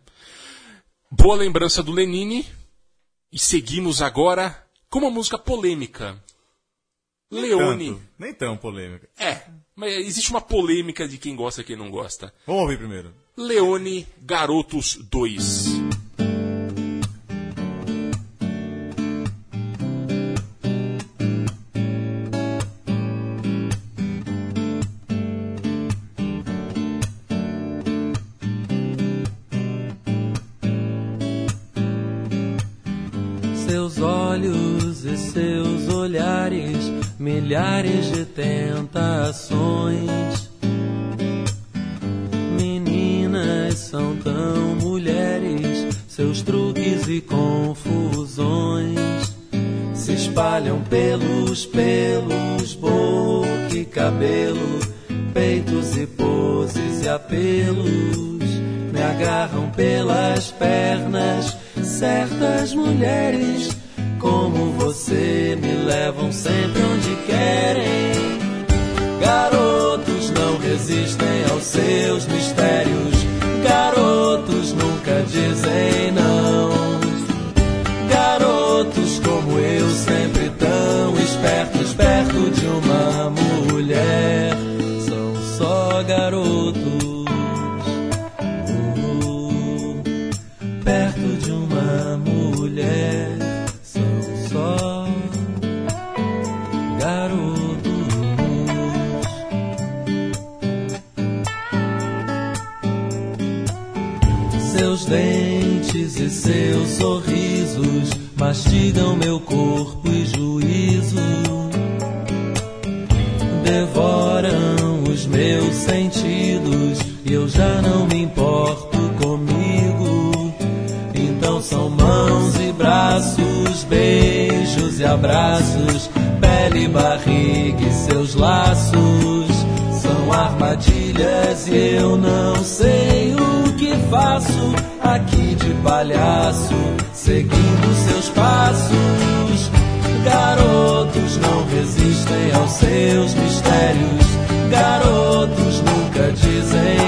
Boa lembrança do Lenine, e seguimos agora com uma música polêmica. Leone. Tanto, nem tão polêmica. É, mas existe uma polêmica de quem gosta e quem não gosta. Vamos ouvir primeiro. Leone Garotos 2. Milhares de tentações. Meninas são tão mulheres, seus truques e confusões se espalham pelos pelos, boca e cabelo, peitos e poses e apelos. Me agarram pelas pernas certas mulheres, como você, me levam sempre onde querem. Garotos não resistem aos seus mistérios, sorrisos mastigam meu corpo e juízo. Devoram os meus sentidos e eu já não me importo comigo. Então são mãos e braços, beijos e abraços, pele barriga e seus laços. São armadilhas e eu não sei o que faço palhaço, seguindo seus passos. Garotos não resistem aos seus mistérios, garotos nunca dizem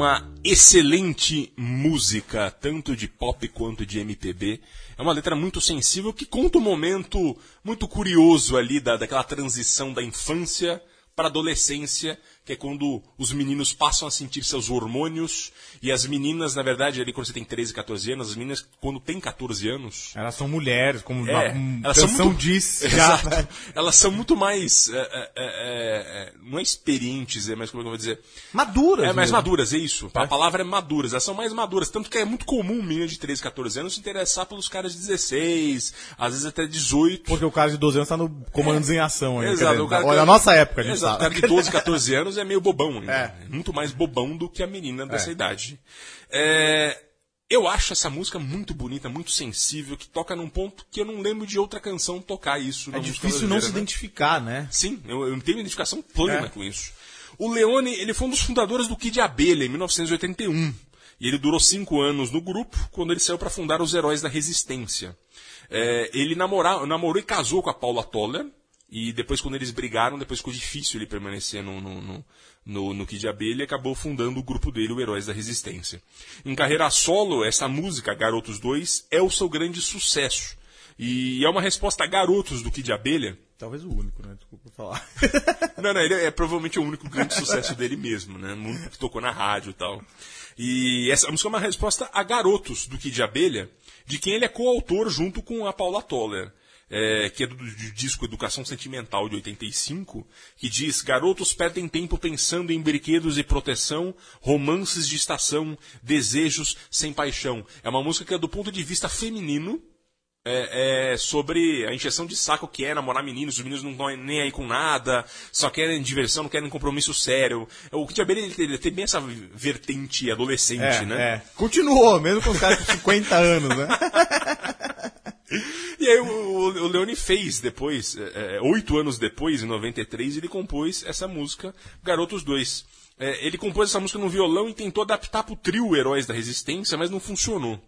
uma excelente música, tanto de pop quanto de MPB. É uma letra muito sensível que conta um momento muito curioso ali da, daquela transição da infância para a adolescência, que é quando os meninos passam a sentir seus hormônios e as meninas, na verdade, ali quando você tem 13, 14 anos, as meninas, quando tem 14 anos, Elas são mulheres, como é, a um elas são canção muito, diz. [LAUGHS] Exato. Elas são muito mais. é, é, é, é, não é experientes, é, mas como é que eu vou dizer? Maduras. É, mais mesmo. maduras, é isso. A palavra é maduras. Elas são mais maduras. Tanto que é muito comum menina de 13, 14 anos se interessar pelos caras de 16, às vezes até 18. Porque o cara de 12 anos tá no comandos em ação ainda. quer Exato, o olha, a nossa época, a gente Exato, o sabe. cara de 12, 14 anos é meio bobão ainda. [LAUGHS] É. Muito mais bobão do que a menina dessa É. É, eu acho essa música muito bonita, muito sensível, que toca num ponto que eu não lembro de outra canção tocar isso. É difícil não se né? identificar, né? Sim, eu, eu tenho identificação plena É. com isso. O Leone, ele foi um dos fundadores do Kid Abelha, em 1981. E ele durou cinco anos no grupo, quando ele saiu para fundar os Heróis da Resistência. É, ele namora, namorou e casou com a Paula Toller, e depois, quando eles brigaram, depois ficou difícil ele permanecer no, no, no, no, no Kid Abelha e acabou fundando o grupo dele, o Heróis da Resistência. Em carreira solo, essa música, Garotos 2, é o seu grande sucesso. E é uma resposta a Garotos do Kid Abelha, Talvez o único, né? Desculpa falar. [LAUGHS] não, não, ele é provavelmente o único grande sucesso dele mesmo, né? O único que tocou na rádio e tal. E essa música é uma resposta a Garotos, do Kid Abelha, de quem ele é coautor junto com a Paula Toller. É, que é do, do disco Educação Sentimental de 85, que diz: Garotos perdem tempo pensando em brinquedos e proteção, romances de estação, desejos sem paixão. É uma música que é do ponto de vista feminino, é, é sobre a injeção de saco que é namorar meninos, os meninos não estão nem aí com nada, só querem diversão, não querem compromisso sério. O Kid Abelha ele, ele tem bem essa vertente adolescente, É, né? é. Continuou, mesmo com os caras com 50 anos, né? [LAUGHS] E aí o, o, Leone fez depois, é, é, oito anos depois, em 93, ele compôs essa música, Garotos 2. É, ele compôs essa música no violão e tentou adaptar pro trio Heróis da Resistência, mas não funcionou.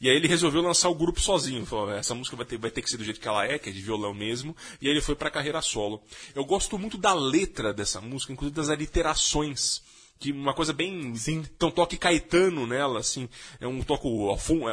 E aí ele resolveu lançar o grupo sozinho. Falou, essa música vai ter, vai ter que ser do jeito que ela é, que é de violão mesmo. E aí ele foi pra carreira solo. Eu gosto muito da letra dessa música, inclusive das aliterações. Que uma coisa bem. Sim. Um toque caetano nela, assim. É um toque. Alfon, é,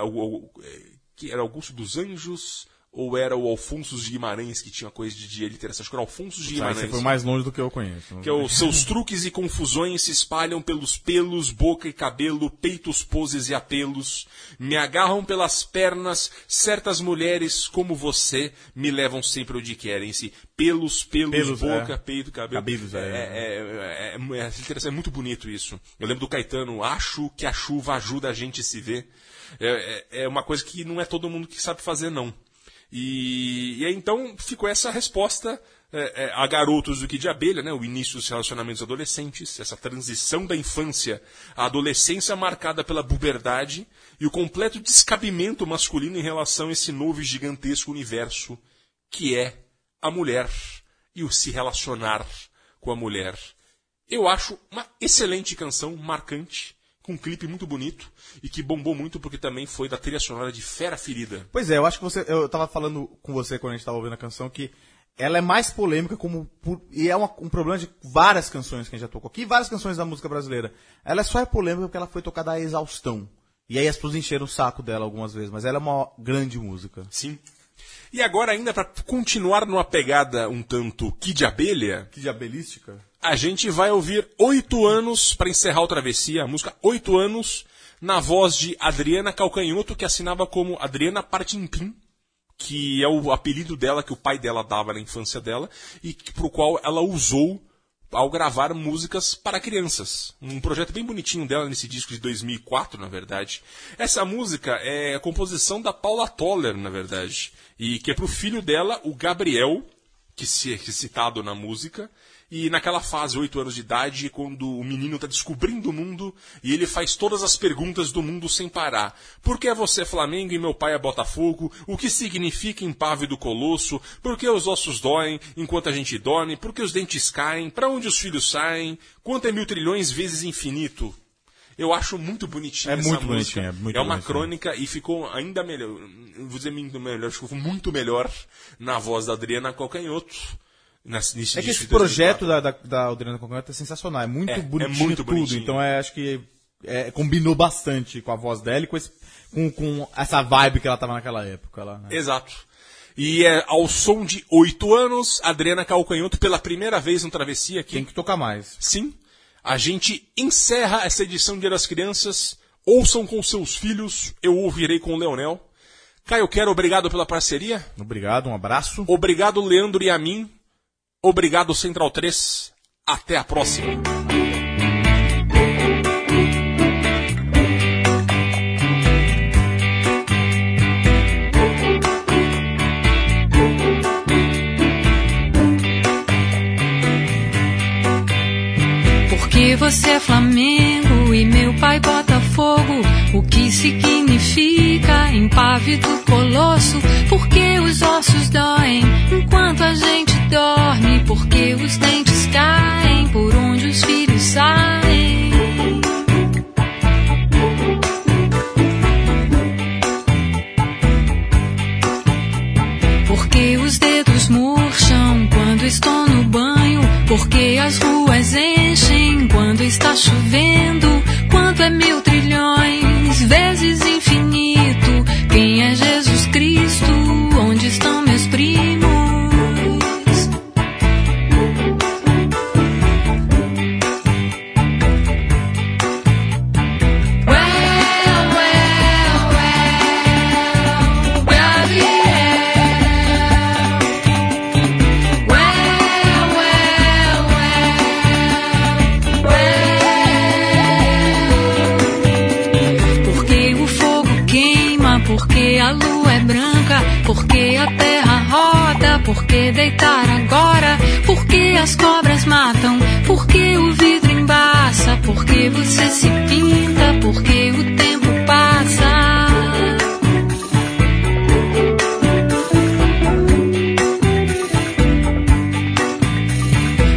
é, que era Augusto dos Anjos. Ou era o Alfonso de Guimarães que tinha coisa de, de literação? Acho que era Alfonso de Guimarães. você foi mais longe do que eu conheço. Que é os seus truques e confusões se espalham pelos pelos, boca e cabelo, peitos, poses e apelos. Me agarram pelas pernas, certas mulheres como você me levam sempre onde querem. Se pelos, pelos, Pelos, boca, é. peito, cabelo. Cabelos, é. é, é, é, é, é, é muito bonito isso. Eu lembro do Caetano, acho que a chuva ajuda a gente a se ver. É, é, é uma coisa que não é todo mundo que sabe fazer, não. E, e aí, então ficou essa resposta é, é, a garotos do que de abelha, né? o início dos relacionamentos adolescentes, essa transição da infância à adolescência marcada pela puberdade e o completo descabimento masculino em relação a esse novo e gigantesco universo que é a mulher e o se relacionar com a mulher. Eu acho uma excelente canção, marcante, com um clipe muito bonito e que bombou muito porque também foi da trilha sonora de Fera Ferida. Pois é, eu acho que você. Eu tava falando com você quando a gente tava ouvindo a canção que ela é mais polêmica como. por- e é uma- um problema de várias canções que a gente já tocou aqui, várias canções da música brasileira. Ela só é polêmica porque ela foi tocada à exaustão. E aí as pessoas encheram o saco dela algumas vezes, mas ela é uma grande música. Sim. E agora, ainda para continuar numa pegada um tanto que de abelha, Que diabelística? A gente vai ouvir Oito Anos para encerrar o Travessia, a música Oito Anos, na voz de Adriana Calcanhoto, que assinava como Adriana Partimpim, que é o apelido dela que o pai dela dava na infância dela, e pro qual ela usou ao gravar músicas para crianças. Um projeto bem bonitinho dela nesse disco de 2004, na verdade. Essa música é a composição da Paula Toller, na verdade, e que é pro filho dela, o Gabriel, que é citado na música, e naquela fase, oito anos de idade, quando o menino está descobrindo o mundo e ele faz todas as perguntas do mundo sem parar. Por que você é Flamengo e meu pai é Botafogo? O que significa impávido colosso? Por que os ossos doem enquanto a gente dorme? Por que os dentes caem? Para onde os filhos saem? Quanto é mil trilhões vezes infinito? Eu acho muito bonitinha É essa muito música. bonitinha, muito é uma bonitinha. crônica e ficou ainda melhor. Vou dizer muito melhor, ficou muito melhor na voz da Adriana Calcanhoto. É que esse de 2004. projeto da, da, da Adriana Concanto é sensacional, é muito É, é bonitinho muito tudo. bonitinho. Então é, acho que é, combinou bastante com a voz dela e com, esse- com, com essa vibe que ela tava naquela época. Lá, né? Exato. E é ao som de oito anos, Adriana Calcanhoto pela primeira vez no Travessia aqui. Tem que tocar mais. Sim. A gente encerra essa edição de Dia das Crianças. Ouçam com seus filhos, eu ouvirei com o Leonel. Caio Quero, obrigado pela parceria. Obrigado, um abraço. Obrigado, Leandro e a mim. Obrigado, Central 3. Até a próxima. Porque você é Flamengo e meu pai Botafogo. O que significa impávido colosso? Porque os ossos doem enquanto a gente dorme. Porque os dentes caem por onde os filhos saem. Porque os dedos murcham quando estou no banho. Porque as ruas enchem quando está chovendo. Quanto é mil vezes infinito? Quem é Jesus Cristo? Onde estão deitar agora, porque as cobras matam, porque o vidro embaça, porque você se pinta, porque o tempo passa.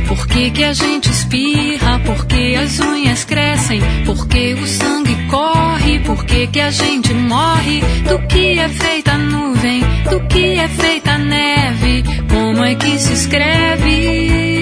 Por que, que a gente espirra? Por que as unhas crescem? Por que, que a gente morre? Do que é feita a nuvem? Do que é feita a neve? Como é que se escreve?